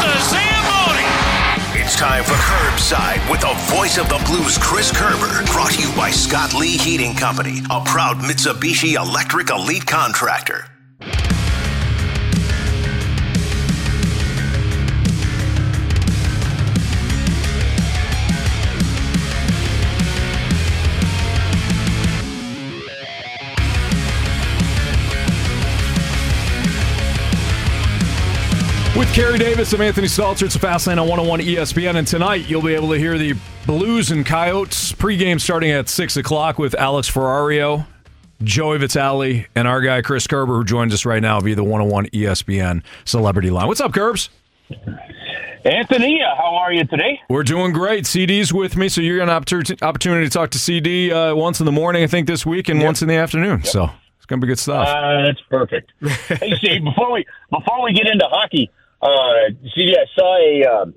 The Zamboni! It's time for Curbside with the voice of the blues, Chris Kerber. Brought to you by Scott Lee Heating Company, a proud Mitsubishi Electric Elite contractor. With Kerry Davis, I'm Anthony Stalter. It's a Fast Fastlane on 101 ESPN, and tonight you'll be able to hear the Blues and Coyotes pregame starting at 6 o'clock with Alex Ferrario, Joey Vitale, and our guy Chris Kerber, who joins us right now via the 101 ESPN Celebrity Line. What's up, Kerbs? Anthony, uh, how are you today? We're doing great. CD's with me, so you're going to have opportunity to talk to CD uh, once in the morning, I think, this week, and once in the afternoon. So it's going to be good stuff. Uh, that's perfect. hey, see, before we before we get into hockey, uh, see, I saw a um,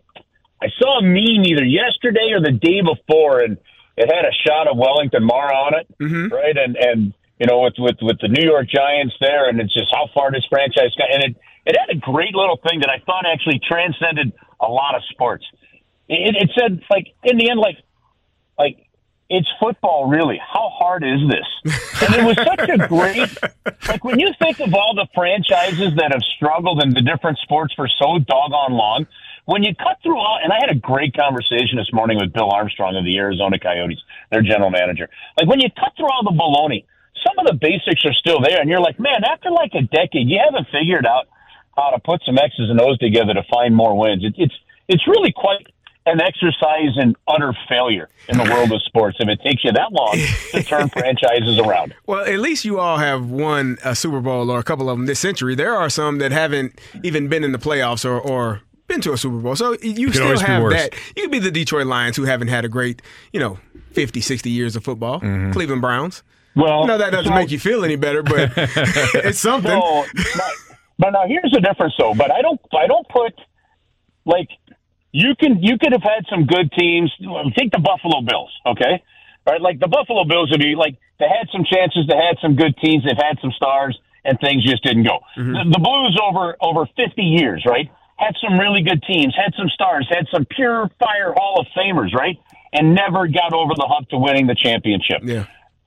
I saw a meme either yesterday or the day before, and it had a shot of Wellington Mara on it, Mm-hmm. right? And and you know with with with the New York Giants there, and it's just how far this franchise got, and it it had a great little thing that I thought actually transcended a lot of sports. It, it said like in the end, like like it's football really. How hard is this? And it was such a great like when you think of all the franchises that have struggled in the different sports for so doggone long when you cut through all and i had a great conversation this morning with bill armstrong of the arizona coyotes their general manager. Like when you cut through all the baloney some of the basics are still there and you're like man after like a decade you haven't figured out how to put some x's and o's together to find more wins. It, it's it's really quite an exercise in utter failure in the world of sports if it takes you that long to turn franchises around. Well, at least you all have won a Super Bowl or a couple of them this century. There are some that haven't even been in the playoffs or, or been to a Super Bowl. So you still have that. You could be the Detroit Lions who haven't had a great, you know, 50, 60 years of football. Mm-hmm. Cleveland Browns. Well, No, that doesn't so- make you feel any better, but it's something. No, but, but now here's the difference, though. But I don't, I don't put like you can, you could have had some good teams. Um, take the Buffalo Bills, okay? Right, like the Buffalo Bills would be like they had some chances, they had some good teams, they've had some stars, and things just didn't go. Mm-hmm. The, the Blues over over 50 years, right? Had some really good teams, had some stars, had some pure fire Hall of Famers, right? And never got over the hump to winning the championship Yeah.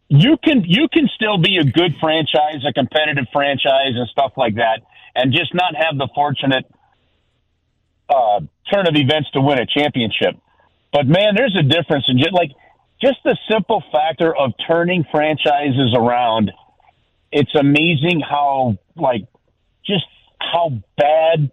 you can you can still be a good franchise, a competitive franchise, and stuff like that, and just not have the fortunate uh, turn of events to win a championship. But man, there's a difference in just like just the simple factor of turning franchises around. It's amazing how like just how bad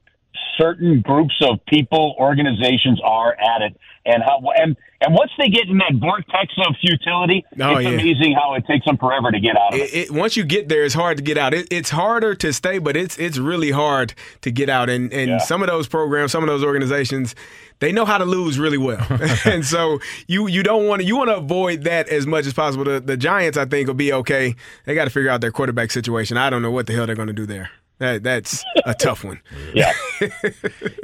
certain groups of people, organizations are at it, and how and and once they get in that vortex of futility, Oh, it's yeah. amazing how it takes them forever to get out of it. It, it, once you get there, it's hard to get out. It, it's harder to stay, but it's it's really hard to get out. And and Yeah. some of those programs, some of those organizations, they know how to lose really well. and so you you don't want to you want to avoid that as much as possible. The, the Giants, I think, will be okay. They got to figure out their quarterback situation. I don't know what the hell they're going to do there. That that's a tough one. Yeah,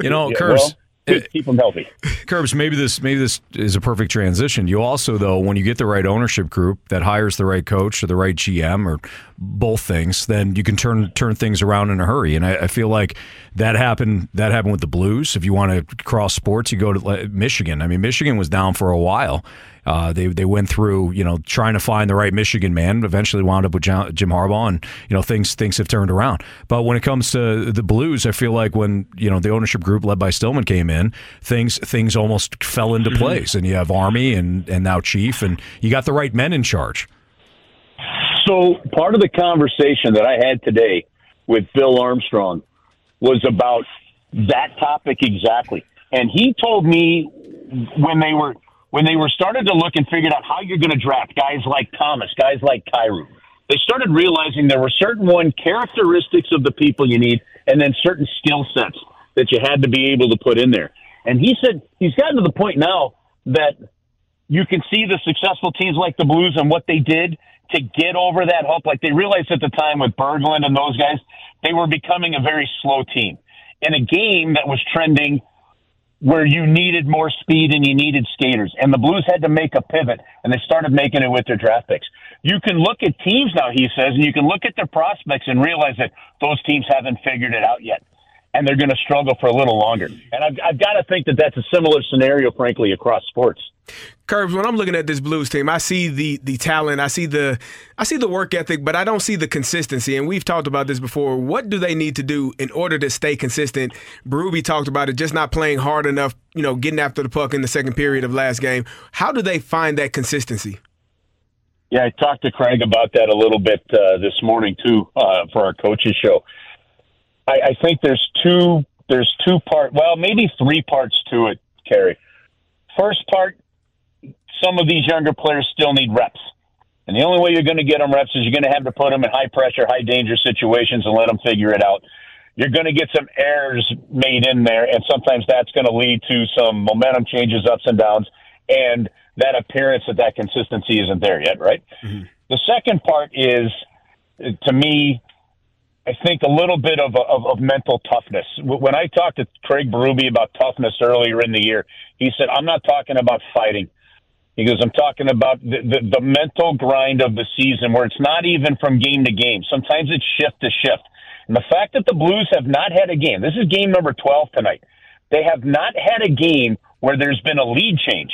You know, yeah Kerbs, well, keep, keep them healthy. Kerbs, maybe this maybe this is a perfect transition. You also, though, when you get the right ownership group that hires the right coach or the right GM or both things, then you can turn turn things around in a hurry. And I, I feel like that happened that happened with the Blues. If you want to cross sports, you go to Michigan. I mean, Michigan was down for a while. Uh, they they went through you know trying to find the right Michigan man. Eventually wound up with John, Jim Harbaugh, and you know things things have turned around. But when it comes to the Blues, I feel like when you know the ownership group led by Stillman came in, things things almost fell into place. And you have Army and and now Chief, and you got the right men in charge. So part of the conversation that I had today with Bill Armstrong was about that topic exactly. And he told me when they were when they were started to look and figured out how you're going to draft guys like Thomas, guys like Kyrou, they started realizing there were certain one characteristics of the people you need, and then certain skill sets that you had to be able to put in there. And he said he's gotten to the point now that you can see the successful teams like the Blues and what they did to get over that hump. Like they realized at the time with Berglund and those guys, they were becoming a very slow team in a game that was trending where you needed more speed and you needed skaters. And the Blues had to make a pivot, and they started making it with their draft picks. You can look at teams now, he says, and you can look at their prospects and realize that those teams haven't figured it out yet. And they're going to struggle for a little longer. And I've, I've got to think that that's a similar scenario, frankly, across sports. Kerbs, when I'm looking at this Blues team, I see the the talent, I see the I see the work ethic, but I don't see the consistency. And we've talked about this before. What do they need to do in order to stay consistent? Berube talked about it, just not playing hard enough, you know, getting after the puck in the second period of last game. How do they find that consistency? Yeah, I talked to Craig about that a little bit uh, this morning too uh, for our coaches show. I, I think there's two there's two part well maybe three parts to it, Kerry. First part, some of these younger players still need reps. And the only way you're going to get them reps is you're going to have to put them in high pressure, high danger situations and let them figure it out. You're going to get some errors made in there, and sometimes that's going to lead to some momentum changes, ups and downs, and that appearance that that consistency isn't there yet, right? Mm-hmm. The second part is, to me, I think a little bit of, of, of mental toughness. When I talked to Craig Berube about toughness earlier in the year, he said, I'm not talking about fighting. He goes, I'm talking about the, the, the mental grind of the season where it's not even from game to game. Sometimes it's shift to shift. And the fact that the Blues have not had a game, this is game number 12 tonight. They have not had a game where there's been a lead change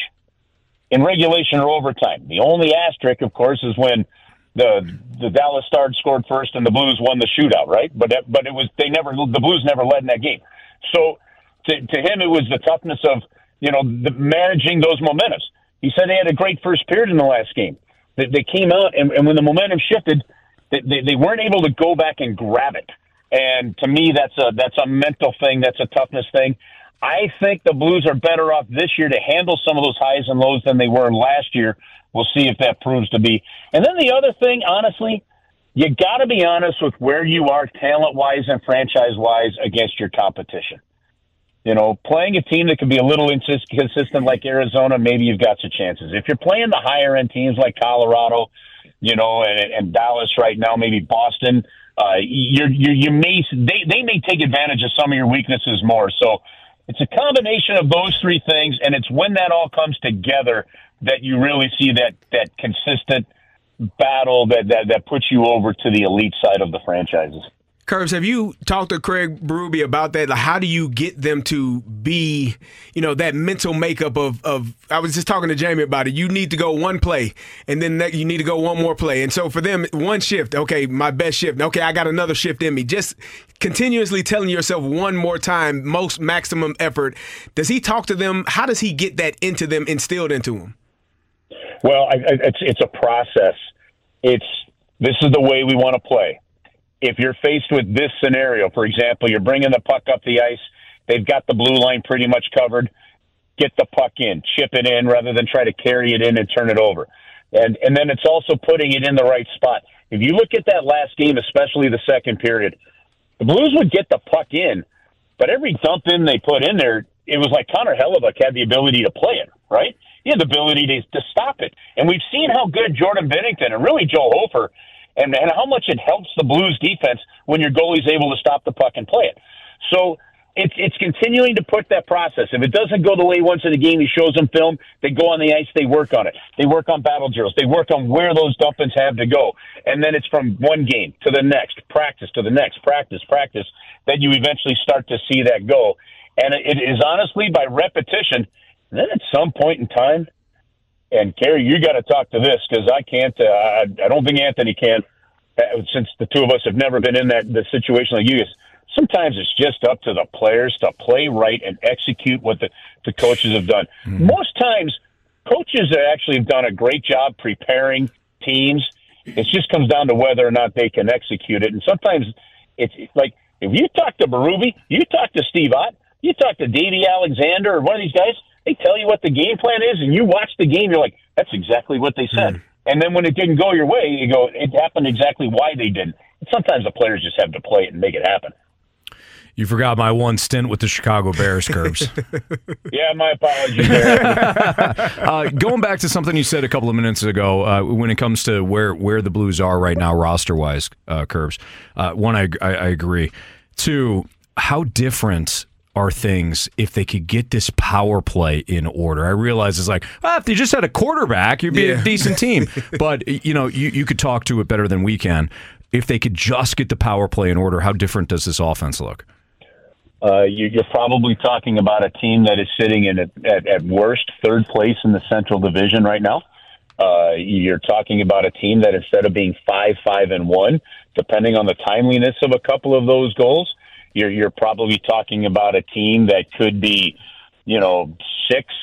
in regulation or overtime. The only asterisk, of course, is when the the Dallas Stars scored first and the Blues won the shootout, right? But but it was they never the Blues never led in that game. So to to him, it was the toughness of you know the, managing those momentums. He said they had a great first period in the last game. They, they came out, and, and when the momentum shifted, they, they, they weren't able to go back and grab it. And to me, that's a that's a mental thing. That's a toughness thing. I think the Blues are better off this year to handle some of those highs and lows than they were last year. We'll see if that proves to be. And then the other thing, honestly, you got to be honest with where you are talent wise and franchise wise against your competition. You know, playing a team that can be a little inconsistent like Arizona, maybe you've got some chances. If you're playing the higher end teams like Colorado, you know, and, and Dallas right now, maybe Boston, uh, you're, you you may they they may take advantage of some of your weaknesses more. So it's a combination of those three things, and it's when that all comes together that you really see that that consistent battle that that that puts you over to the elite side of the franchises. Kerbs, have you talked to Craig Berube about that? Like, how do you get them to be, you know, that mental makeup of, of, I was just talking to Jamie about it. You need to go one play and then you need to go one more play. And so for them, one shift, okay, my best shift. Okay, I got another shift in me. Just continuously telling yourself one more time, most maximum effort. Does he talk to them? How does he get that into them, instilled into them? Well, I, it's, it's a process. It's, this is the way we want to play if you're faced with this scenario, for example, you're bringing the puck up the ice, they've got the blue line pretty much covered. Get the puck in, chip it in, rather than try to carry it in and turn it over. And and then it's also putting it in the right spot. If you look at that last game, especially the second period, the Blues would get the puck in, but every dump in they put in there, it was like Connor Hellebuyck had the ability to play it, right? He had the ability to, to stop it. And we've seen how good Jordan Binnington and really Joel Hofer and, and how much it helps the Blues defense when your goalie's able to stop the puck and play it. So it's it's continuing to put that process. If it doesn't go the way wants in the game, he shows them film. They go on the ice, they work on it. They work on battle drills. They work on where those dump-ins have to go, and then it's from one game to the next, practice to the next, practice, practice. Then you eventually start to see that go, and it is honestly by repetition. then at some point in time, and Kerry, you got to talk to this because I can't. Uh, I, I don't think Anthony can, uh, since the two of us have never been in that the situation like you guys. Sometimes it's just up to the players to play right and execute what the, the coaches have done. Mm-hmm. Most times, coaches have actually have done a great job preparing teams. It just comes down to whether or not they can execute it. And sometimes it's like If you talk to Berube, you talk to Steve Ott, you talk to Davey Alexander or one of these guys, they tell you what the game plan is, and you watch the game, you're like, that's exactly what they said. Mm. And then when it didn't go your way, you go, it happened exactly why they didn't. And sometimes the players just have to play it and make it happen. You forgot my one stint with the Chicago Bears, Kerbs. yeah, my apologies uh, going back to something you said a couple of minutes ago, uh, when it comes to where where the Blues are right now, roster wise, uh, Kerbs. Uh, one, I, I, I agree. Two, how different are things if they could get this power play in order. I realize it's like, well, if they just had a quarterback, you'd be yeah. a decent team. but you know, you, you could talk to it better than we can. If they could just get the power play in order, how different does this offense look? Uh, you're probably talking about a team that is sitting in at, at, at worst third place in the Central Division right now. Uh, you're talking about a team that instead of being five, five, and one, depending on the timeliness of a couple of those goals, you're you're probably talking about a team that could be, you know, six,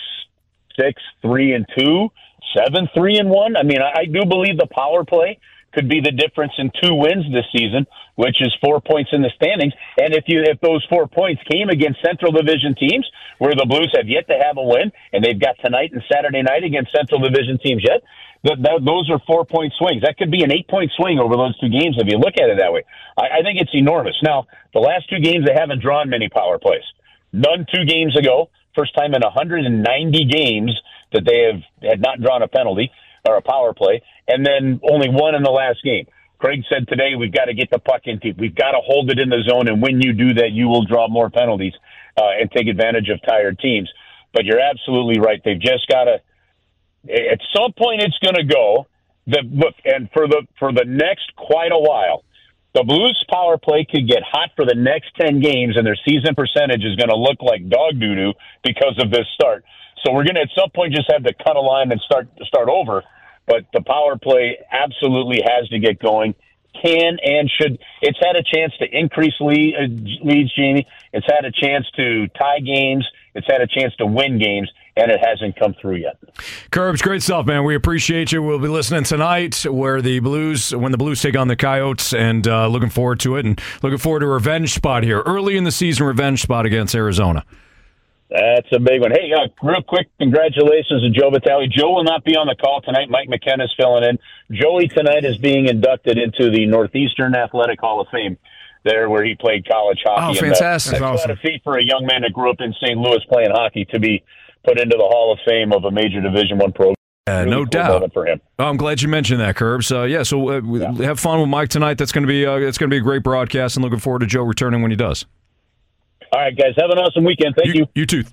six, three, and two, seven, three, and one. I mean, I, I do believe the power play could be the difference in two wins this season, which is four points in the standings. And if you if those four points came against Central Division teams, where the Blues have yet to have a win, and they've got tonight and Saturday night against Central Division teams yet, those are four point swings. That could be an eight point swing over those two games if you look at it that way. I, I think it's enormous. Now, the last two games they haven't drawn many power plays. None two games ago. First time in 190 games that they have had not drawn a penalty or a power play, and then only one in the last game. Craig said today we've got to get the puck in deep. We've got to hold it in the zone, and when you do that, you will draw more penalties uh, and take advantage of tired teams. But you're absolutely right. They've just got to. At some point, it's going to go. The look, and for the for the next quite a while, the Blues power play could get hot for the next ten games, and their season percentage is going to look like dog doo doo because of this start. So we're going to at some point just have to cut a line and start start over. But the power play absolutely has to get going. Can and should. It's had a chance to increase lead, uh, leads, Jamie. It's had a chance to tie games. It's had a chance to win games, and it hasn't come through yet. Kerbs, great stuff, man. We appreciate you. We'll be listening tonight, where the Blues, when the Blues take on the Coyotes, and uh, looking forward to it, and looking forward to a revenge spot here early in the season. Revenge spot against Arizona. That's a big one. Hey, uh, real quick, congratulations to Joe Vitale. Joe will not be on the call tonight. Mike McKenna is filling in. Joey tonight is being inducted into the Northeastern Athletic Hall of Fame. There, where he played college hockey. Oh, fantastic! Uh, that's awesome. a feat for a young man that grew up in St. Louis playing hockey to be put into the Hall of Fame of a major Division One program. Really no cool doubt. For him. Oh, I'm glad you mentioned that, Curbs. Uh, yeah, so uh, yeah. have fun with Mike tonight. That's going to be uh, it's going to be a great broadcast, and looking forward to Joe returning when he does. All right, guys, have an awesome weekend. Thank you. You, you too.